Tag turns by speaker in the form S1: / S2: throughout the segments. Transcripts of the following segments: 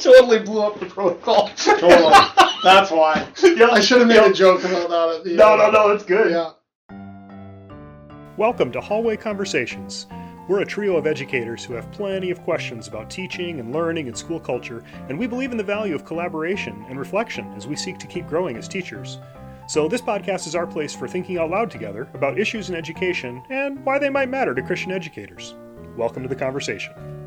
S1: totally blew up the protocol.
S2: Totally. That's why.
S1: yeah,
S2: I should have made
S1: yeah.
S2: a joke about that at the
S1: No,
S2: end.
S1: no, no, it's good.
S2: Yeah.
S3: Welcome to Hallway Conversations. We're a trio of educators who have plenty of questions about teaching and learning and school culture, and we believe in the value of collaboration and reflection as we seek to keep growing as teachers. So, this podcast is our place for thinking out loud together about issues in education and why they might matter to Christian educators. Welcome to the conversation.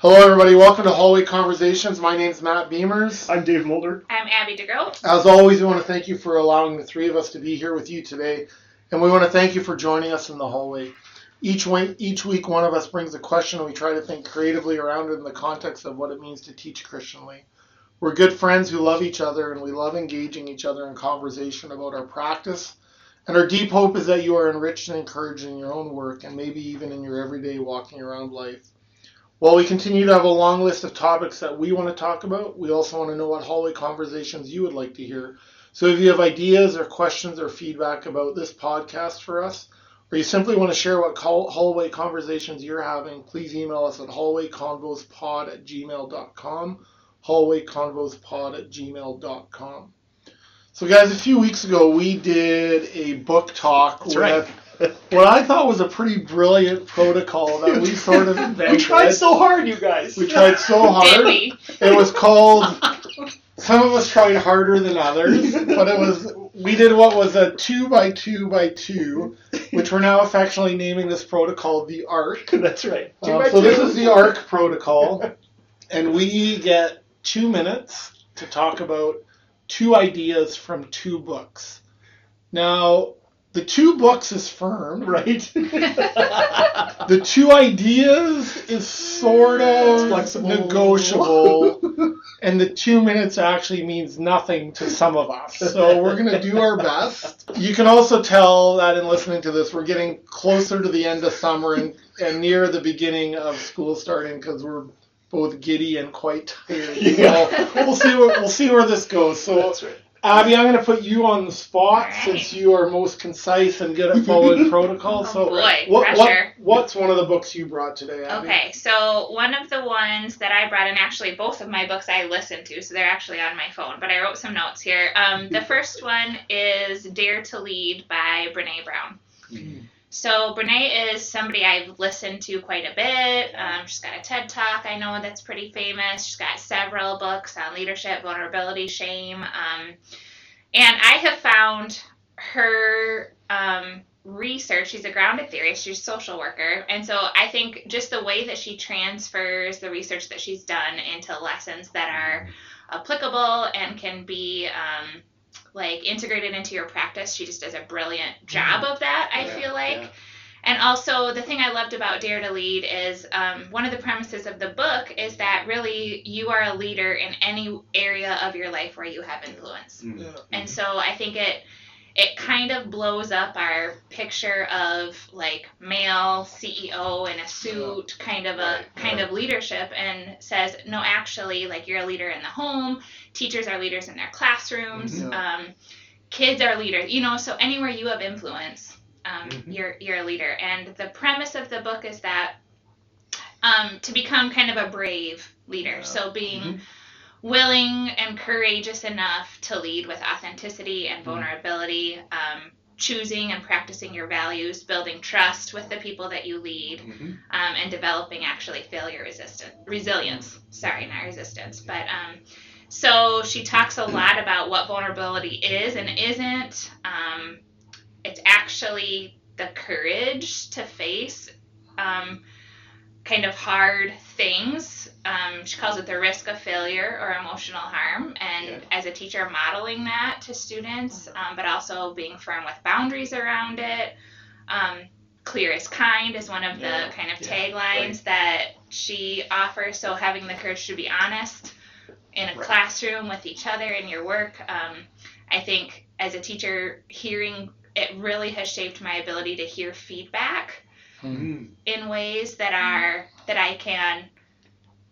S2: Hello, everybody. Welcome to Hallway Conversations. My name's Matt Beimers.
S1: I'm Dave Mulder.
S4: I'm Abby DeGroat.
S2: As always, we want to thank you for allowing the three of us to be here with you today, and we want to thank you for joining us in the hallway. Each week, each week, one of us brings a question, and we try to think creatively around it in the context of what it means to teach Christianly. We're good friends who love each other, and we love engaging each other in conversation about our practice. And our deep hope is that you are enriched and encouraged in your own work, and maybe even in your everyday walking around life. While we continue to have a long list of topics that we want to talk about, we also want to know what hallway conversations you would like to hear. So if you have ideas or questions or feedback about this podcast for us, or you simply want to share what call, hallway conversations you're having, please email us at hallwayconvospod at gmail.com, hallwayconvospod at gmail.com. So guys, a few weeks ago we did a book talk
S1: That's
S2: with
S1: right.
S2: What I thought was a pretty brilliant protocol that we sort of invented.
S1: We tried so hard, you guys.
S2: We tried so hard.
S4: we?
S2: It was called. Some of us tried harder than others, but it was. We did what was a two by two by two, which we're now affectionately naming this protocol the ARC.
S1: That's right. Two
S2: Uh,
S1: by
S2: so this is the ARC protocol, and we get two minutes to talk about two ideas from two books. Now, the two books is firm,
S1: right.
S2: the two ideas is sort of
S1: flexible.
S2: negotiable, and the two minutes actually means nothing to some of us. So we're going to do our best. You can also tell that in listening to this, we're getting closer to the end of summer and, and near the beginning of school starting because we're both giddy and quite tired.
S1: Yeah.
S2: So we'll see where we'll see where this goes. So
S1: That's right.
S2: Abby, I'm going to put you on the spot
S4: All right.
S2: since you are most concise and good at following protocol.
S4: Oh
S2: So,
S4: boy,
S2: what, what, what's one of the books you brought today, Abby?
S4: Okay, so one of the ones that I brought, and actually both of my books I listened to, so they're actually on my phone, but I wrote some notes here. Um, the first one is Dare to Lead by Brene Brown. So Brene is somebody I've listened to quite a bit. Um, she's got a TED Talk I know that's pretty famous. She's got several books on leadership, vulnerability, shame, um, and I have found her um, research. She's a grounded theorist. She's a social worker, and so I think just the way that she transfers the research that she's done into lessons that are applicable and can be um, like integrated into your practice. She just does a brilliant job of that. I
S2: Yeah,
S4: feel like.
S2: yeah.
S4: And also, the thing I loved about Dare to Lead is um, one of the premises of the book is that really you are a leader in any area of your life where you have influence.
S2: Yeah.
S4: And so I think it it kind of blows up our picture of like male CEO in a suit kind of a kind of leadership and says no actually like you're a leader in the home. Teachers are leaders in their classrooms.
S2: Mhm.
S4: um, kids are leaders you know so anywhere you have influence um,
S1: Mhm.
S4: you're you're a leader. And the premise of the book is that um, to become kind of a brave leader. So being
S1: Mhm.
S4: Willing and courageous enough to lead with authenticity and
S1: Mm-hmm.
S4: vulnerability, um, choosing and practicing your values, building trust with the people that you lead,
S1: Mhm.
S4: um, and developing actually failure resistance, resilience. Sorry, not resistance, but um, so she talks a lot about what vulnerability is and isn't. Um, it's actually the courage to face um, kind of hard things. Um, she calls it the risk of failure or emotional harm. And
S1: Yeah.
S4: as a teacher, modeling that to students, um, but also being firm with boundaries around it. Um, clear is kind is one of
S1: Yeah,
S4: the kind of
S1: yeah,
S4: taglines that she offers. So having the courage to be honest in a
S1: Right.
S4: classroom with each other in your work. Um, I think as a teacher, hearing it really has shaped my ability to hear feedback
S1: Mhm.
S4: in ways that are that I can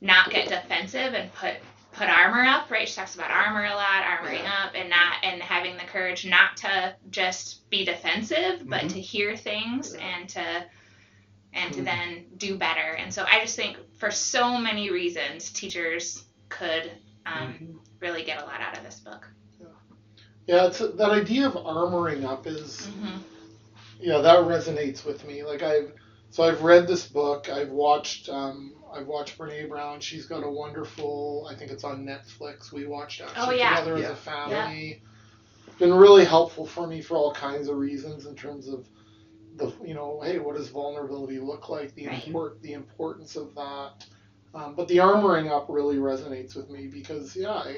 S4: not get defensive and put put armor up, right? She talks about armor a lot, armoring
S1: Yeah.
S4: up and not and having the courage not to just be defensive, but
S1: Mhm.
S4: to hear things and to and to
S2: Mhm.
S4: then do better. And so I just think for so many reasons, teachers could um, really get a lot out of this book.
S2: Yeah, it's that idea of armoring up is yeah that resonates with me. Like I've so I've read this book. I've watched um, I've watched Brene Brown. She's got a wonderful. I think it's on Netflix. We watched actually
S4: Oh, yeah.
S2: together as a family. Been really helpful for me for all kinds of reasons in terms of the you know hey what does vulnerability look like the
S4: Right.
S2: import the importance of that. Um, but the armoring up really resonates with me because yeah. I,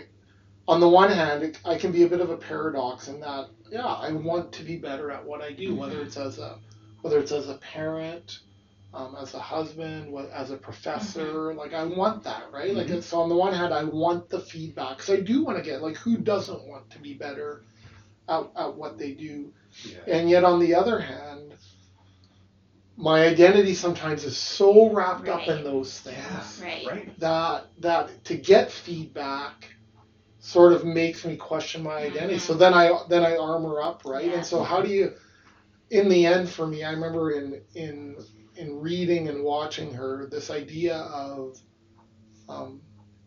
S2: on the one hand, it, I can be a bit of a paradox in that, yeah, I want to be better at what I do, whether it's as a, whether it's as a parent, um, as a husband, wh- as a professor. Like I want that, right? Like
S1: Mhm.
S2: so. On the one hand, I want the feedback because I do want to get like who doesn't want to be better at, at what they do,
S1: Yeah.
S2: and yet on the other hand. My identity sometimes is so wrapped up in those things
S4: Right.
S1: Right.
S2: that that to get feedback sort of makes me question my identity.
S4: Mhm.
S2: So then I then I armor up, right?
S4: Yeah.
S2: And so how do you in the end for me, I remember in in in reading and watching her this idea of um,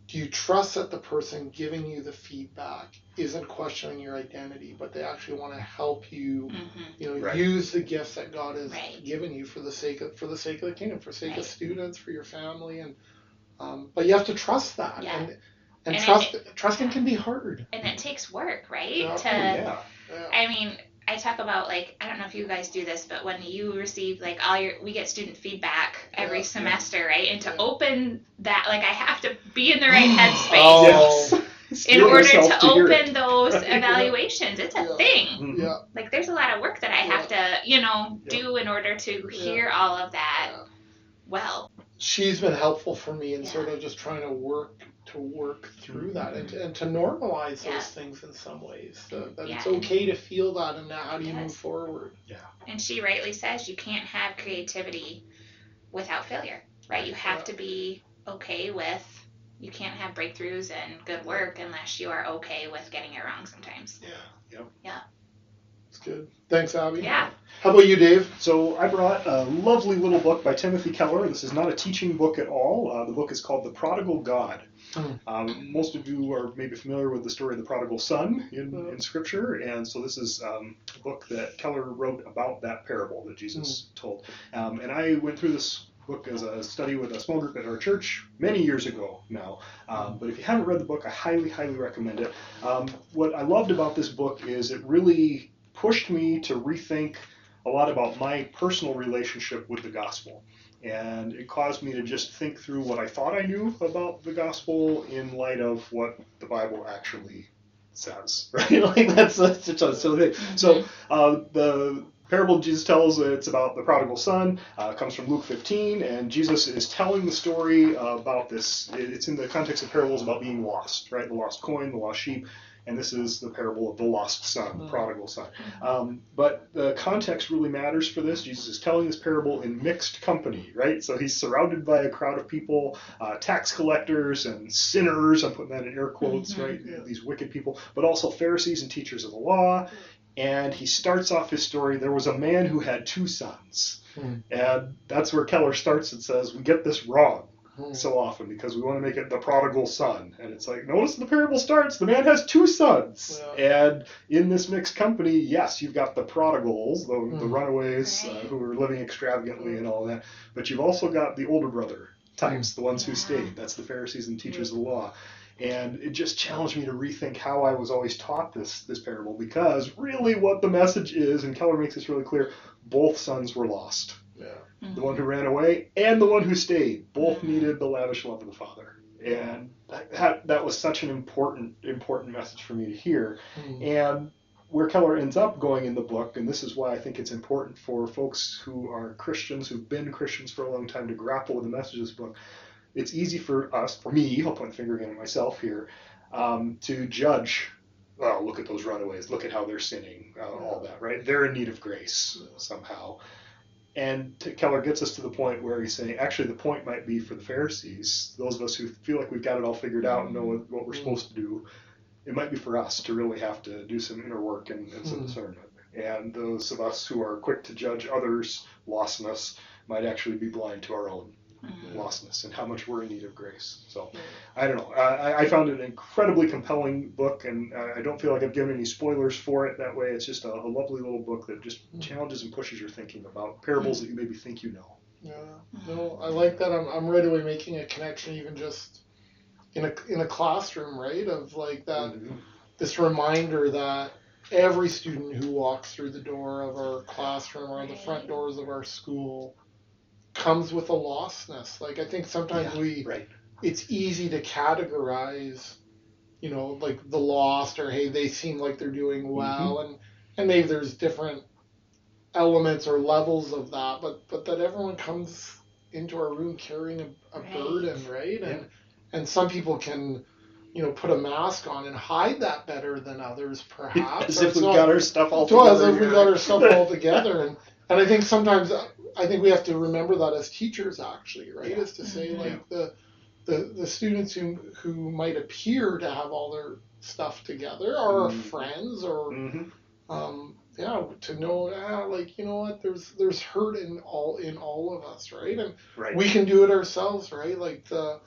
S2: do you trust that the person giving you the feedback isn't questioning your identity, but they actually want to help you,
S4: hmm
S2: you know,
S1: Right.
S2: use the gifts that God has
S4: Right.
S2: given you for the sake of for the sake of the kingdom, for the sake
S4: Right.
S2: of students, for your family, and um, but you have to trust that,
S4: Yeah.
S2: and and,
S4: And
S2: trust trusting can be hard.
S4: And it takes work, right?
S2: Yeah.
S4: To
S1: Oh, yeah.
S2: Yeah.
S4: I mean, I talk about like I don't know if you guys do this, but when you receive like all your we get student feedback every
S2: Yeah.
S4: semester, right? And to
S2: Yeah.
S4: open that like I have to be in the right headspace
S2: Oh,
S4: in order
S1: yourself
S4: to
S1: hear it.
S4: open those
S1: Right.
S4: evaluations. It's a
S2: Yeah.
S4: thing.
S1: Mhm.
S2: yeah,
S4: Like there's a lot of work that I have to, you know,
S1: Yeah.
S4: do in order to
S2: Yeah.
S4: hear all of that
S2: Yeah.
S4: well.
S2: She's been helpful for me in
S4: Yeah.
S2: sort of just trying to work to work through that and
S1: Mm-hmm.
S2: to, and to normalize
S4: Yeah.
S2: those things in some ways. That, that it's okay to feel that, and now how do you
S4: Yes.
S2: move forward?
S4: yeah And she rightly says you can't have creativity without failure, right? You have
S2: Yeah.
S4: to be okay with you can't have breakthroughs and good work unless you are okay with getting it wrong sometimes.
S2: Yeah.
S1: Yep.
S4: Yeah.
S2: It's good. Thanks, Abby.
S4: Yeah.
S2: How about you, Dave?
S3: So I brought a lovely little book by Timothy Keller. This is not a teaching book at all. Uh, the book is called The Prodigal God.
S2: Hmm.
S3: Um, most of you are maybe familiar with the story of the prodigal son in,
S2: Hmm.
S3: in Scripture, and so this is um, a book that Keller wrote about that parable that Jesus
S2: Hmm.
S3: told. Um, and I went through this book as a study with a small group at our church many years ago now. Um, but if you haven't read the book, I highly, highly recommend it. Um, what I loved about this book is it really pushed me to rethink a lot about my personal relationship with the gospel. And it caused me to just think through what I thought I knew about the gospel in light of what the Bible actually says. Right? like that's, that's such a silly thing. So uh, the parable Jesus tells it's about the prodigal son uh, comes from Luke 15, and Jesus is telling the story uh, about this. It's in the context of parables about being lost, right? The lost coin, the lost sheep, and this is the parable of the lost son, the prodigal son. Um, but the context really matters for this. Jesus is telling this parable in mixed company, right? So he's surrounded by a crowd of people, uh, tax collectors and sinners. I'm putting that in air quotes,
S4: Mhm.
S3: right?
S2: Yeah.
S3: These wicked people, but also Pharisees and teachers of the law. And he starts off his story. There was a man who had two sons.
S2: Hmm.
S3: And that's where Keller starts and says, We get this wrong. So often because we want to make it the prodigal son. And it's like, notice the parable starts, the man has two sons. And in this mixed company, yes, you've got the prodigals, the, the
S2: Mm.
S3: runaways uh, who are living extravagantly and all that. But you've also got the older brother types, the ones who stayed. That's the Pharisees and teachers of the law. And it just challenged me to rethink how I was always taught this this parable because really what the message is, and Keller makes this really clear, both sons were lost
S2: Yeah.
S3: the one who ran away and the one who stayed both
S4: Mhm.
S3: needed the lavish love of the father and that, that, that was such an important important message for me to hear
S2: Hmm.
S3: and where keller ends up going in the book and this is why i think it's important for folks who are christians who've been christians for a long time to grapple with the message of this book it's easy for us for me i'll point the finger again at myself here um, to judge well look at those runaways look at how they're sinning uh, all that right they're in need of grace somehow and t- Keller gets us to the point where he's saying, actually, the point might be for the Pharisees, those of us who feel like we've got it all figured out and know what, what we're supposed to do. It might be for us to really have to do some inner work and, and some
S2: Hmm.
S3: discernment. And those of us who are quick to judge others' lostness might actually be blind to our own
S4: Mhm.
S3: lostness and how much we're in need of grace. So, I don't know. I, I found it an incredibly compelling book, and uh, I don't feel like I've given any spoilers for it. That way, it's just a, a lovely little book that just challenges and pushes your thinking about parables that you maybe think you know.
S2: Yeah, no, I like that. I'm, I'm right away making a connection, even just in a in a classroom, right? Of like that this reminder that every student who walks through the door of our classroom or the front doors of our school comes with a lostness. Like I think sometimes
S3: Yeah,
S2: we
S3: right.
S2: it's easy to categorize, you know, like the lost or hey, they seem like they're doing mm-hmm. well and and maybe there's different elements or levels of that, but but that everyone comes into our room carrying a, a
S4: Right.
S2: burden, right? And and some people can, you know, put a mask on and hide that better than others, perhaps.
S3: As if we've
S2: not-
S3: got our stuff all together.
S2: as if we
S3: here.
S2: got our stuff all together, and and I think sometimes I think we have to remember that as teachers, actually, right? Is to say
S4: Mhm.
S2: like the the the students who who might appear to have all their stuff together are our
S3: Mhm.
S2: friends or
S3: Mhm.
S2: um, yeah, to know ah, like you know what, there's there's hurt in all in all of us, right? And
S3: Right.
S2: we can do it ourselves, right? Like the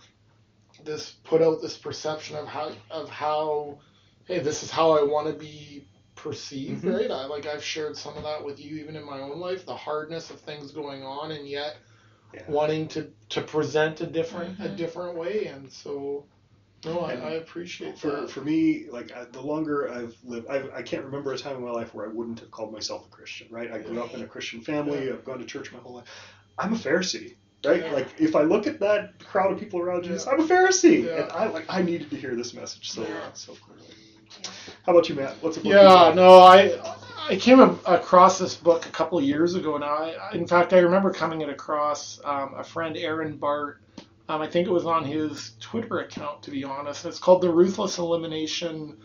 S2: this put out this perception of how of how hey, this is how I want to be perceived,
S3: Mhm.
S2: right? I like I've shared some of that with you even in my own life, the hardness of things going on and yet
S3: Yeah.
S2: wanting to to present a different a
S4: Mhm.
S2: different way and so no, I, I appreciate
S3: for,
S2: that.
S3: for me, like I, the longer I've lived, I've, I can't remember a time in my life where I wouldn't have called myself a Christian. Right? I grew up in a Christian family. I've gone to church my whole life. I'm a Pharisee. Right?
S4: Yeah.
S3: Like if I look at that crowd of people around Jesus,
S2: Yeah.
S3: I'm a Pharisee,
S2: Yeah.
S3: and I like I needed to hear this message so
S4: Yeah.
S3: so clearly. How about you, Matt? What's a book
S2: Yeah, no, I I came a- across this book a couple of years ago now. I, in fact, I remember coming it across um, a friend, Aaron Bart. Um, I think it was on his Twitter account, to be honest. It's called The Ruthless Elimination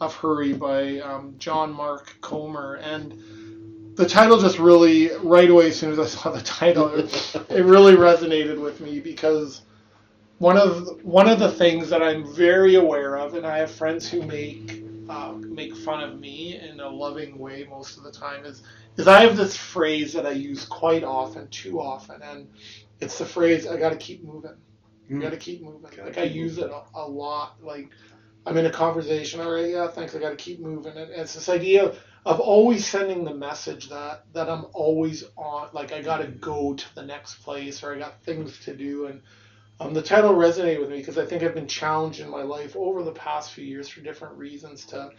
S2: of Hurry by um, John Mark Comer. And the title just really, right away, as soon as I saw the title, it, it really resonated with me because one of one of the things that I'm very aware of, and I have friends who make make fun of me in a loving way most of the time, is is I have this phrase that I use quite often, too often, and it's the phrase "I got to keep moving."
S3: Mm.
S2: got to keep moving.
S3: Gotta
S2: like I
S3: keep
S2: use it a, a lot. Like I'm in a conversation. All right, yeah, thanks. I got to keep moving. And it's this idea of, of always sending the message that that I'm always on. Like I got to go to the next place, or I got things to do. And um, the title resonated with me because I think I've been challenged in my life over the past few years for different reasons to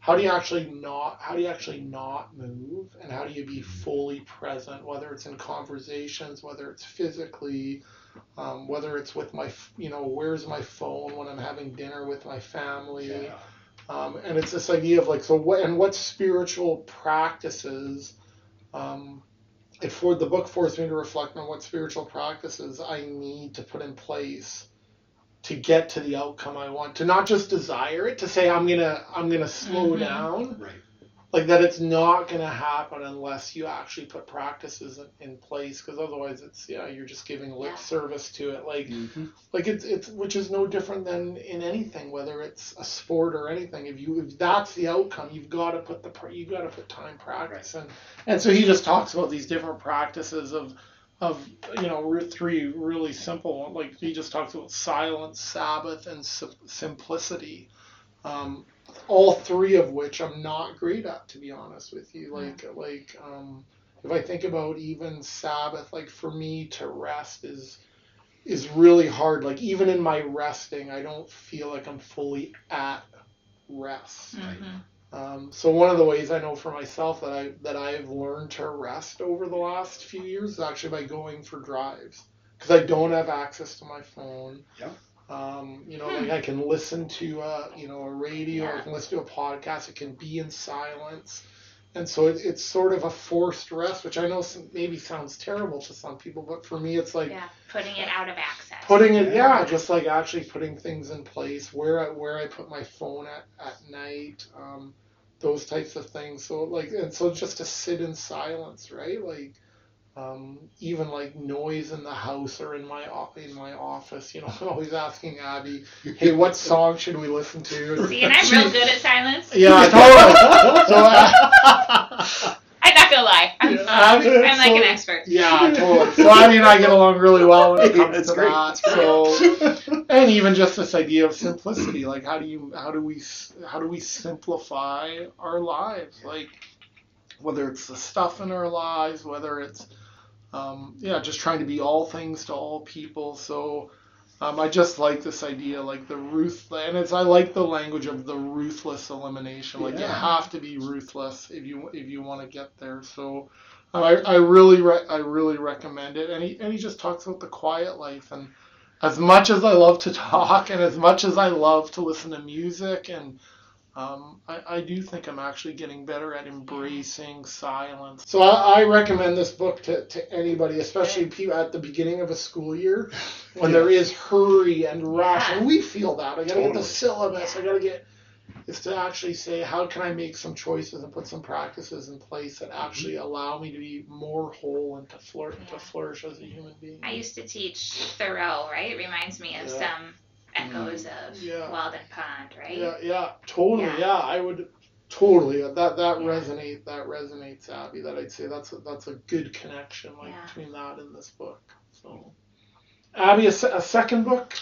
S2: how do you actually not how do you actually not move and how do you be fully present whether it's in conversations whether it's physically um, whether it's with my you know where's my phone when i'm having dinner with my family
S3: Yeah.
S2: um, and it's this idea of like so what and what spiritual practices um, it for the book forced me to reflect on what spiritual practices i need to put in place to get to the outcome i want to not just desire it to say i'm gonna i'm gonna slow
S4: Mhm.
S2: down
S3: Right.
S2: like that it's not going to happen unless you actually put practices in, in place because otherwise it's yeah you're just giving lip
S4: Yeah.
S2: service to it like
S3: Mhm.
S2: like it's it's which is no different than in anything whether it's a sport or anything if you if that's the outcome you've got to put the pr- you've got to put time practice and and so he just talks about these different practices of of you know re- three really simple like he just talks about silence sabbath and sim- simplicity um, all three of which I'm not great at, to be honest with you. Like, like, um, if I think about even Sabbath, like for me to rest is is really hard. Like even in my resting, I don't feel like I'm fully at rest.
S4: Mhm.
S2: Um, so one of the ways I know for myself that I that I've learned to rest over the last few years is actually by going for drives because I don't have access to my phone.
S3: Yeah.
S2: Um, you know,
S4: Hmm.
S2: like I can listen to a you know a radio,
S4: yeah.
S2: I can listen to a podcast. It can be in silence, and so it, it's sort of a forced rest, which I know some, maybe sounds terrible to some people, but for me, it's like
S4: Yeah, putting it out of access.
S2: putting it yeah just like actually putting things in place where I, where I put my phone at at night um, those types of things so like and so just to sit in silence right like um, even like noise in the house or in my in my office you know I'm always asking Abby hey what song should we listen to
S4: See, and I'm
S2: She-
S4: real good at silence.
S2: yeah totally so uh,
S4: I'm not gonna lie. I'm I'm
S2: Abby,
S4: like
S2: so-
S4: an expert.
S2: Yeah, totally. So Abby and I get along really well when it comes
S3: That's
S2: to
S3: great.
S2: that. So, and even just this idea of simplicity, like how do you, how do we, how do we simplify our lives? Like whether it's the stuff in our lives, whether it's, um, yeah, just trying to be all things to all people. So. Um, I just like this idea, like the ruth, and it's I like the language of the ruthless elimination. Like you have to be ruthless if you if you want to get there. So, I, I really re- I really recommend it, and he and he just talks about the quiet life, and as much as I love to talk, and as much as I love to listen to music, and um, I, I do think I'm actually getting better at embracing silence. So I, I recommend this book to, to anybody, especially people at the beginning of a school year when there is hurry and rush, and we feel that. I gotta get the syllabus. I gotta get is to actually say how can I make some choices and put some practices in place that actually allow me to be more whole and to flourish to flourish as a human being.
S4: I used to teach Thoreau, right? It reminds me of
S2: Yeah.
S4: some echoes mm. of
S2: Yeah.
S4: Walden Pond, right?
S2: Yeah, yeah, totally.
S4: Yeah.
S2: Yeah, I would totally uh, that that
S4: Yeah.
S2: resonate that resonates, Abby. That I'd say that's a, that's a good connection like
S4: Yeah.
S2: between that and this book. So, Abby, a, a second book.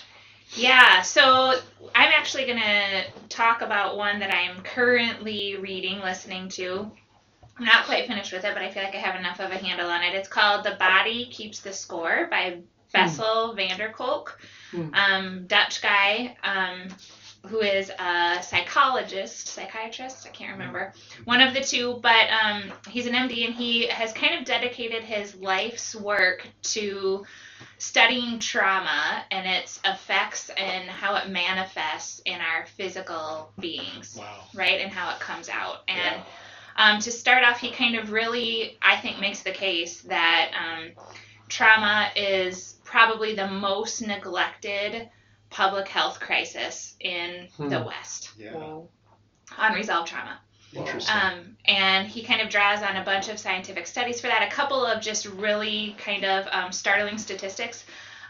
S4: Yeah, so I'm actually going to talk about one that I'm currently reading, listening to. I'm not quite finished with it, but I feel like I have enough of a handle on it. It's called The Body Keeps the Score by Bessel van der Kolk,
S2: Hmm.
S4: um, Dutch guy um, who is a psychologist, psychiatrist, I can't remember, one of the two, but um, he's an MD and he has kind of dedicated his life's work to studying trauma and its effects and how it manifests in our physical beings,
S3: Wow.
S4: right? And how it comes out. And um, to start off, he kind of really, I think, makes the case that um, trauma is probably the most neglected public health crisis in the
S2: Hmm.
S4: West.
S3: Yeah.
S4: Unresolved trauma.
S3: Interesting.
S4: Um, and he kind of draws on a bunch of scientific studies for that. A couple of just really kind of um, startling statistics.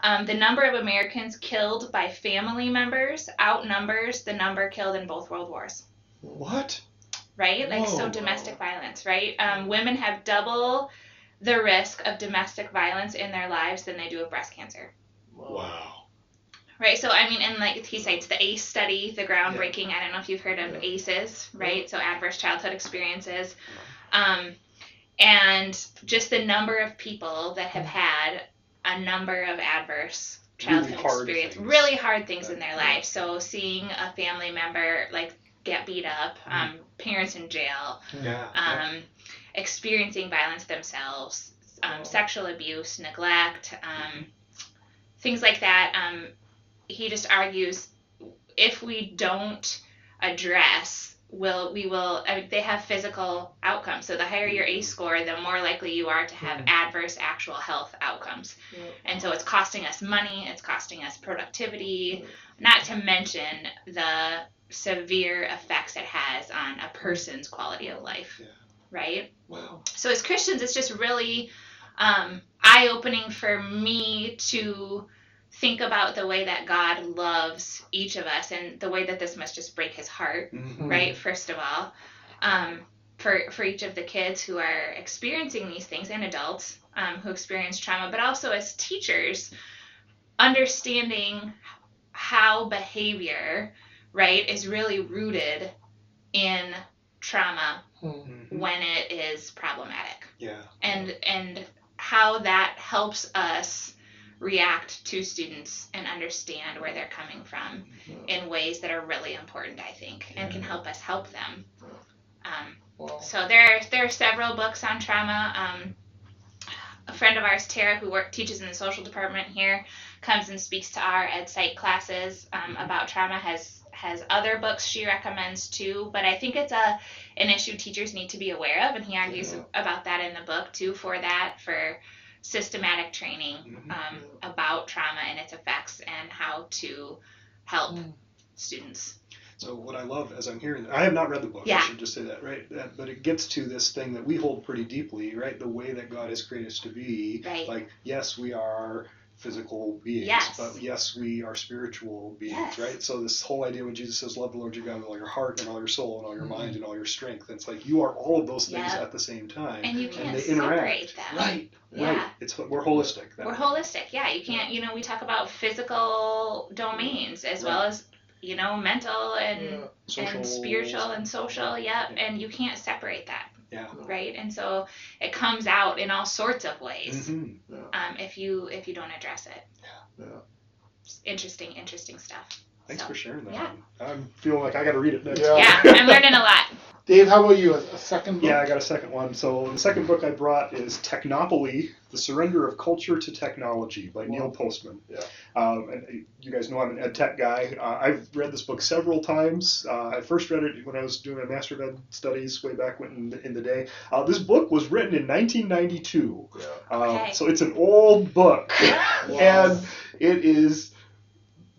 S4: Um, the number of Americans killed by family members outnumbers the number killed in both world wars.
S3: what?
S4: Right? Like, so domestic violence, right? Um, women have double the risk of domestic violence in their lives than they do of breast cancer.
S3: Wow.
S4: Right, so I mean, and like he cites the ACE study, the groundbreaking. I don't know if you've heard of
S2: Yeah.
S4: ACEs, right? So adverse childhood experiences, um, and just the number of people that have had a number of adverse childhood
S3: Really
S4: experience,
S3: things.
S4: really hard things in their life. So seeing a family member like get beat up, um, parents in jail,
S3: Yeah.
S4: um, experiencing violence themselves, um, sexual abuse, neglect, um, things like that. Um, he just argues if we don't address, will we will I mean, they have physical outcomes. So the higher your ACE score, the more likely you are to have adverse actual health outcomes.
S2: Yeah.
S4: And so it's costing us money, it's costing us productivity, not to mention the severe effects it has on a person's quality of life.
S3: Yeah.
S4: Right?
S3: wow.
S4: So as Christians, it's just really um, eye opening for me to think about the way that God loves each of us and the way that this must just break his heart,
S3: Mhm.
S4: right? First of all, um, for, for each of the kids who are experiencing these things and adults um, who experience trauma, but also as teachers, understanding how behavior, right, is really rooted in trauma
S3: Mhm.
S4: when it is problematic.
S3: Yeah.
S4: and and how that helps us react to students and understand where they're coming from in ways that are really important i think and can help us help them. Um, so there there are several books on trauma. Um, a friend of ours tara who work, teaches in the social department here comes and speaks to our ed psych classes um, about trauma has has other books she recommends too but i think it's a an issue teachers need to be aware of and he argues
S2: Yeah.
S4: about that in the book too for that for systematic training
S3: Mhm.
S4: um, about trauma and its effects and how to help
S2: Mm.
S4: students
S3: So what I love as I'm hearing, I have not read the book.
S4: Yeah.
S3: I should just say that, right? That, but it gets to this thing that we hold pretty deeply, right? The way that God has created us to be.
S4: Right.
S3: Like, yes, we are physical beings,
S4: Yes.
S3: but yes, we are spiritual beings,
S4: Yes.
S3: right? So this whole idea when Jesus says, "Love the Lord your God with all your heart and all your soul and all your
S2: Mhm.
S3: mind and all your strength," it's like you are all of those things
S4: Yeah.
S3: at the same time,
S4: And you can't
S3: they interact.
S4: separate them.
S3: Right,
S4: Yeah.
S3: right. It's we're holistic. Then.
S4: We're holistic, yeah. You can't, you know, we talk about physical domains as well as, you know, mental and
S2: Yeah.
S4: And spiritual and social, yep. And you can't separate that,
S3: Yeah.
S4: right? And so it comes out in all sorts of ways
S3: hmm
S4: um, if you if you don't address it.
S2: Yeah.
S4: It's interesting, interesting stuff.
S3: Thanks
S4: So,
S3: for sharing that.
S4: yeah.
S3: I'm feeling like I got to read it next.
S2: Yeah.
S4: Yeah, I'm learning a lot.
S2: Dave, how about you? A, a second book?
S3: Yeah, I got a second one. So the second book I brought is Technopoly: The Surrender of Culture to Technology by Neil Postman.
S2: Yeah.
S3: Um, and uh, you guys know I'm an ed tech guy. Uh, I've read this book several times. Uh, I first read it when I was doing my Master of Ed studies way back when in the, in the day. Uh, this book was written in 1992.
S2: Yeah.
S3: Um,
S4: Okay.
S3: So it's an old book,
S2: Wow.
S3: and it is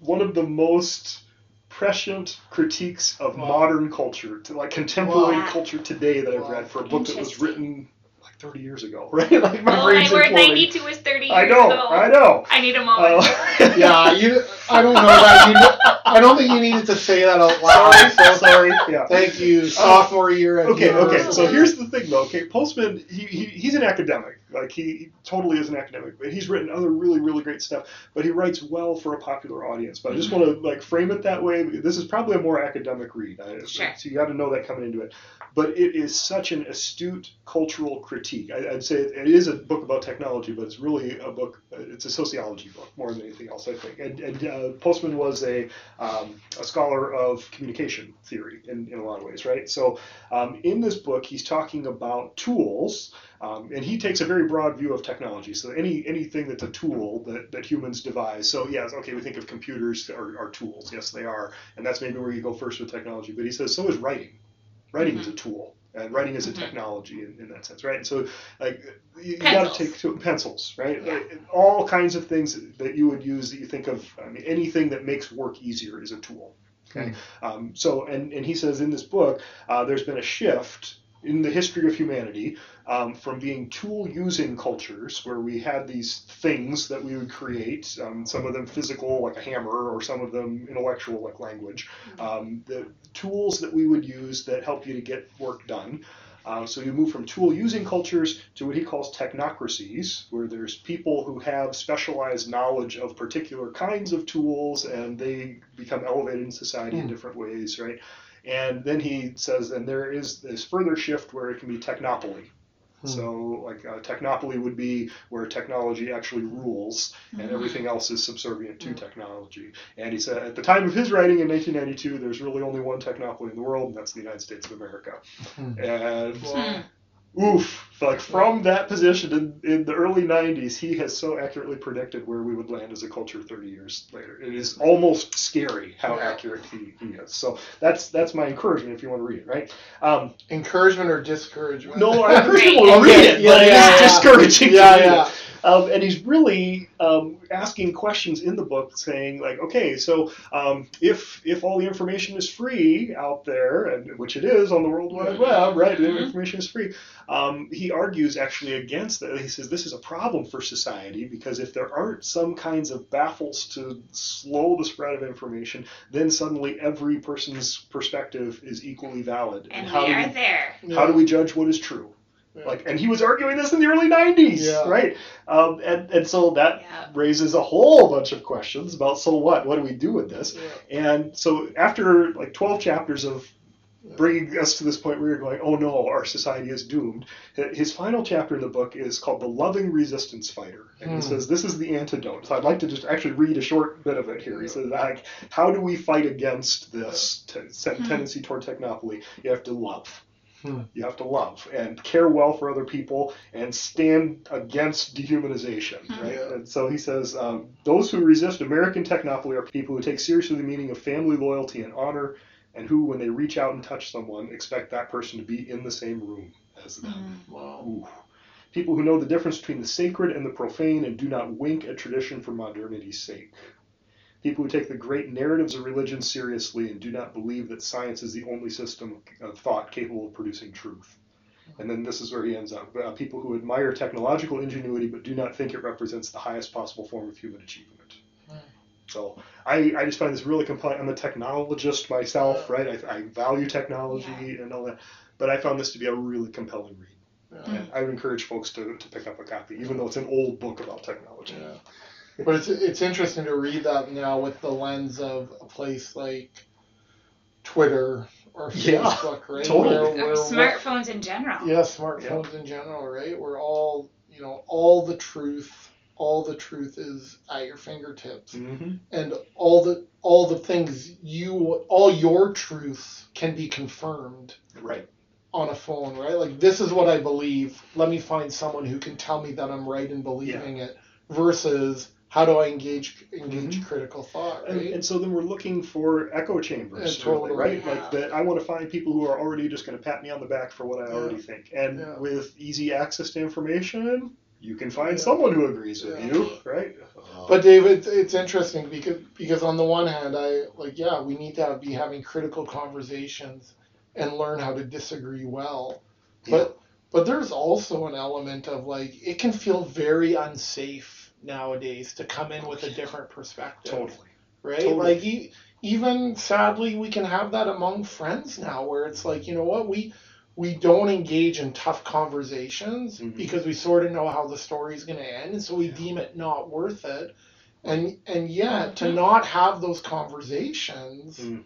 S3: one of the most prescient critiques of
S2: Wow.
S3: modern culture, to like contemporary
S4: Wow.
S3: culture today that I've read for a book that was written like 30 years ago, right? like my
S4: my
S3: brain's
S4: word,
S3: imploding.
S4: 92 is 30 years
S3: I know,
S4: ago.
S3: I know.
S4: I need a moment.
S3: Uh,
S2: Yeah, you. I don't know that. You, I don't think you needed to say that out loud.
S3: sorry,
S2: So
S3: sorry. Yeah.
S2: thank you, sophomore year at
S3: Okay, okay. So here's the thing, though. Okay, Postman, he, he he's an academic. Like he, he totally is an academic. But he's written other really really great stuff. But he writes well for a popular audience. But I just want to like frame it that way. This is probably a more academic read.
S4: Sure.
S3: So you got to know that coming into it. But it is such an astute cultural critique. I, I'd say it, it is a book about technology, but it's really a book. It's a sociology book more than anything else, I think. And, and uh, Postman was a um, a scholar of communication theory in, in a lot of ways, right? So um, in this book, he's talking about tools, um, and he takes a very broad view of technology. So any anything that's a tool that, that humans devise. So yes, okay, we think of computers are, are tools. Yes, they are, and that's maybe where you go first with technology. But he says so is writing. Writing is a tool. And writing is a
S4: Mhm.
S3: technology in, in that sense, right? And so, like, you, you got to take to, pencils, right?
S4: Yeah.
S3: Like, all kinds of things that you would use that you think of. I mean, anything that makes work easier is a tool. Okay. Um, so, and, and he says in this book, uh, there's been a shift in the history of humanity um, from being tool using cultures where we had these things that we would create, um, some of them physical, like a hammer, or some of them intellectual, like language. Um, the tools that we would use that help you to get work done. Uh, so you move from tool using cultures to what he calls technocracies, where there's people who have specialized knowledge of particular kinds of tools and they become elevated in society in
S2: Hmm.
S3: different ways, right? And then he says, and there is this further shift where it can be technopoly.
S2: Hmm.
S3: So, like, uh, technopoly would be where technology actually rules and
S4: Mhm.
S3: everything else is subservient to
S2: Hmm.
S3: technology. And he said, at the time of his writing in 1992, there's really only one technopoly in the world, and that's the United States of America.
S2: Hmm.
S3: And
S4: Hmm.
S3: oof, like from that position in, in the early 90s, he has so accurately predicted where we would land as a culture 30 years later. It is almost scary how
S2: Yeah.
S3: accurate he, he is. So that's that's my encouragement if you want to read it, right? Um,
S2: Encouragement or discouragement?
S3: no, I encourage people to read it,
S2: yeah,
S3: but
S2: yeah,
S3: it's discouraging
S2: Yeah,
S3: to read
S2: yeah.
S3: Um, and he's really um, asking questions in the book, saying like, okay, so um, if if all the information is free out there, and which it is on the World Wide Web, right?
S4: Mhm.
S3: information is free. Um, he argues actually against that. He says this is a problem for society because if there aren't some kinds of baffles to slow the spread of information, then suddenly every person's perspective is equally valid.
S4: And
S3: how
S4: we
S3: do
S4: are
S3: we,
S4: there.
S3: how do we judge what is true?
S2: Yeah.
S3: Like, and he was arguing this in the early '90s,
S2: Yeah.
S3: right? Um, and and so that
S4: Yeah.
S3: raises a whole bunch of questions about so what? What do we do with this?
S2: Yeah.
S3: And so after like 12 chapters of bringing us to this point where you're going, oh no, our society is doomed. His final chapter in the book is called The Loving Resistance Fighter. And he
S2: Hmm.
S3: says, this is the antidote. So I'd like to just actually read a short bit of it here. He says, like, how do we fight against this t-
S4: Hmm.
S3: tendency toward technopoly? You have to love.
S2: Hmm.
S3: You have to love and care well for other people and stand against dehumanization,
S4: Hmm.
S3: right?
S2: Yeah.
S3: And so he says, um, those who resist American technopoly are people who take seriously the meaning of family loyalty and honor, and who, when they reach out and touch someone, expect that person to be in the same room as them.
S4: Mm.
S2: Wow.
S3: Ooh. People who know the difference between the sacred and the profane and do not wink at tradition for modernity's sake. People who take the great narratives of religion seriously and do not believe that science is the only system of thought capable of producing truth. And then this is where he ends up uh, people who admire technological ingenuity but do not think it represents the highest possible form of human achievement. So I, I just find this really compelling. I'm a technologist myself, right? I, I value technology and all that, but I found this to be a really compelling read.
S2: Yeah.
S3: And I would encourage folks to, to pick up a copy, even though it's an old book about technology.
S2: Yeah. But it's it's interesting to read that now with the lens of a place like Twitter or
S3: Yeah,
S2: Facebook, right?
S3: totally.
S2: Where,
S4: Or
S2: where,
S4: smartphones in general.
S2: yeah, smartphones in general, right? Where all you know, all the truth, all the truth is at your fingertips,
S3: Mm-hmm.
S2: and all the all the things you, all your truths can be confirmed
S3: Right.
S2: on a phone, right? Like this is what I believe. Let me find someone who can tell me that I'm right in believing it. Versus how do I engage engage
S3: Mhm.
S2: critical thought,
S3: And,
S2: right?
S3: and so then we're looking for echo chambers,
S2: Yeah, totally.
S3: really, right?
S4: Yeah.
S3: Like that, I want to find people who are already just going to pat me on the back for what I
S2: Yeah.
S3: already think. And
S2: Yeah.
S3: with easy access to information, you can find
S2: Yeah.
S3: someone who agrees with
S2: Yeah.
S3: you, right? Uh-huh.
S2: But David, it's interesting because because on the one hand, I like yeah, we need to have, be having critical conversations and learn how to disagree well. But but there's also an element of like it can feel very unsafe nowadays to come in with a different perspective.
S3: totally.
S2: right?
S3: Totally.
S2: Like e- even sadly, we can have that among friends now, where it's like, you know what, we we don't engage in tough conversations
S3: Mhm.
S2: because we sort of know how the story's going to end, and so we deem it not worth it. And and yet to not have those conversations.
S3: Mm.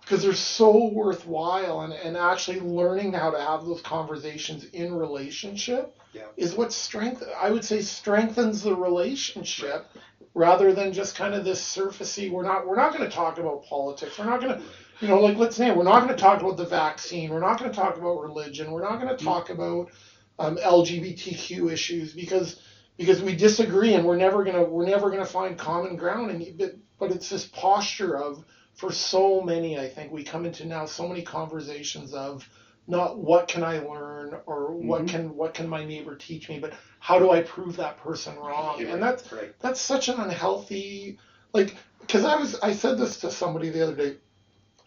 S2: Because they're so worthwhile, and, and actually learning how to have those conversations in relationship
S3: Yeah.
S2: is what strength I would say strengthens the relationship rather than just kind of this surfacey. We're not we're not going to talk about politics. We're not going to, you know, like let's say we're not going to talk about the vaccine. We're not going to talk about religion. We're not going to talk about um, LGBTQ issues because because we disagree and we're never gonna we're never gonna find common ground. And but but it's this posture of for so many I think we come into now so many conversations of not what can I learn or what
S3: Mhm.
S2: can what can my neighbor teach me, but how do I prove that person wrong?
S3: You're
S2: And that's
S3: right.
S2: that's such an unhealthy like because I was I said this to somebody the other day.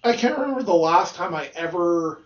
S2: I can't remember the last time I ever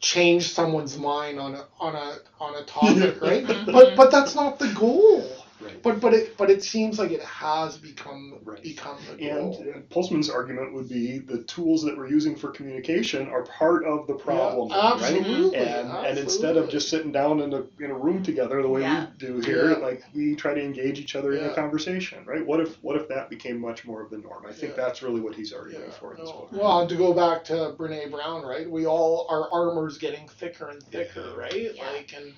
S2: changed someone's mind on a on a on a topic, right?
S4: Mhm.
S2: But but that's not the goal.
S3: Right.
S2: But but it but it seems like it has become
S3: Right.
S2: become the
S3: And
S2: goal.
S3: uh, Postman's argument would be the tools that we're using for communication are part of the problem,
S2: Yeah,
S3: right?
S2: absolutely.
S3: And and instead of just sitting down in a in a room together the way
S4: Yeah.
S3: we do here,
S2: Yeah.
S3: like we try to engage each other in a conversation, right? What if what if that became much more of the norm? I think
S2: Yeah.
S3: that's really what he's arguing
S2: Yeah,
S3: for in this book.
S2: Well, to go back to Brene Brown, right? We all our armor's getting thicker and thicker,
S3: Yeah.
S2: right?
S4: Yeah.
S2: Like, and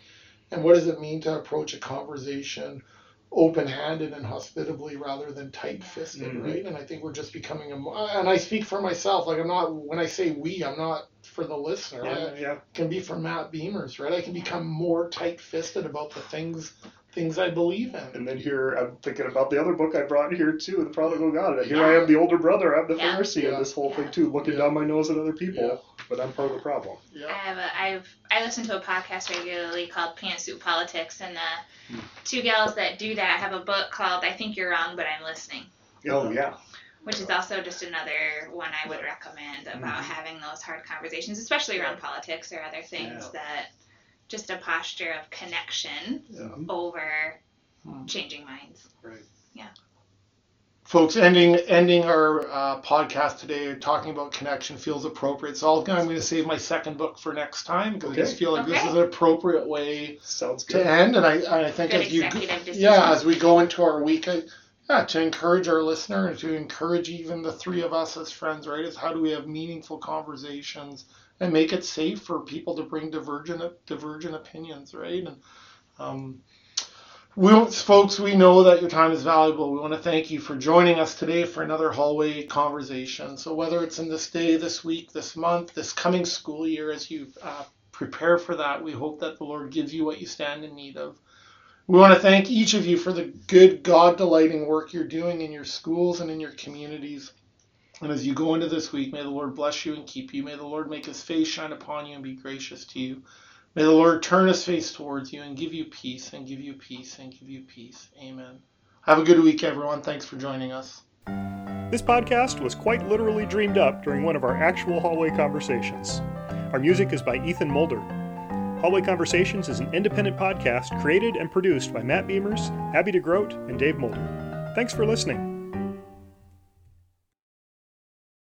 S2: and what does it mean to approach a conversation open-handed and hospitably rather than tight-fisted,
S3: Mhm.
S2: right? And I think we're just becoming a. And I speak for myself. Like, I'm not when I say we, I'm not for the listener. I-
S3: Yeah, yeah.
S2: can be for Matt Beimers, right? I can become more tight-fisted about the things things I believe in.
S3: And then here I'm thinking about the other book I brought here too, The Prodigal God. Here I am, the older brother, I'm the
S4: Yeah.
S3: Pharisee in this whole
S4: Yeah.
S3: thing too, looking
S2: Yeah.
S3: down my nose at other people,
S2: Yeah.
S3: but I'm part of the problem.
S4: I have a, I've I listen to a podcast regularly called Pantsuit Politics, and the
S3: Hmm.
S4: two gals that do that have a book called I Think You're Wrong, but I'm Listening,
S3: Oh yeah.
S4: which is also just another one I would recommend about
S3: Mhm.
S4: having those hard conversations, especially around politics or other things
S3: Yeah.
S4: that just a posture of connection
S2: Yeah.
S4: over
S2: Hmm.
S4: changing minds.
S3: Right. Yeah.
S2: Folks, ending ending our uh, podcast today talking about connection feels appropriate. So I'll, I'm going to save my second book for next time because I just feel like this is an appropriate way
S3: Sounds
S2: to end. And I, I think
S4: Good
S2: as you
S4: decision.
S2: yeah as we go into our week, I, yeah, to encourage our listener and to encourage even the three of us as friends, right? Is how do we have meaningful conversations and make it safe for people to bring divergent divergent opinions, right? And um, we, folks, we know that your time is valuable. We want to thank you for joining us today for another hallway conversation. So whether it's in this day, this week, this month, this coming school year, as you uh, prepare for that, we hope that the Lord gives you what you stand in need of. We want to thank each of you for the good, God delighting work you're doing in your schools and in your communities. And as you go into this week, may the Lord bless you and keep you. May the Lord make his face shine upon you and be gracious to you. May the Lord turn his face towards you and give you peace and give you peace and give you peace. Amen. Have a good week, everyone. Thanks for joining us.
S3: This podcast was quite literally dreamed up during one of our actual hallway conversations. Our music is by Ethan Mulder. Hallway Conversations is an independent podcast created and produced by Matt Beimers, Abby DeGroat, and Dave Mulder. Thanks for listening.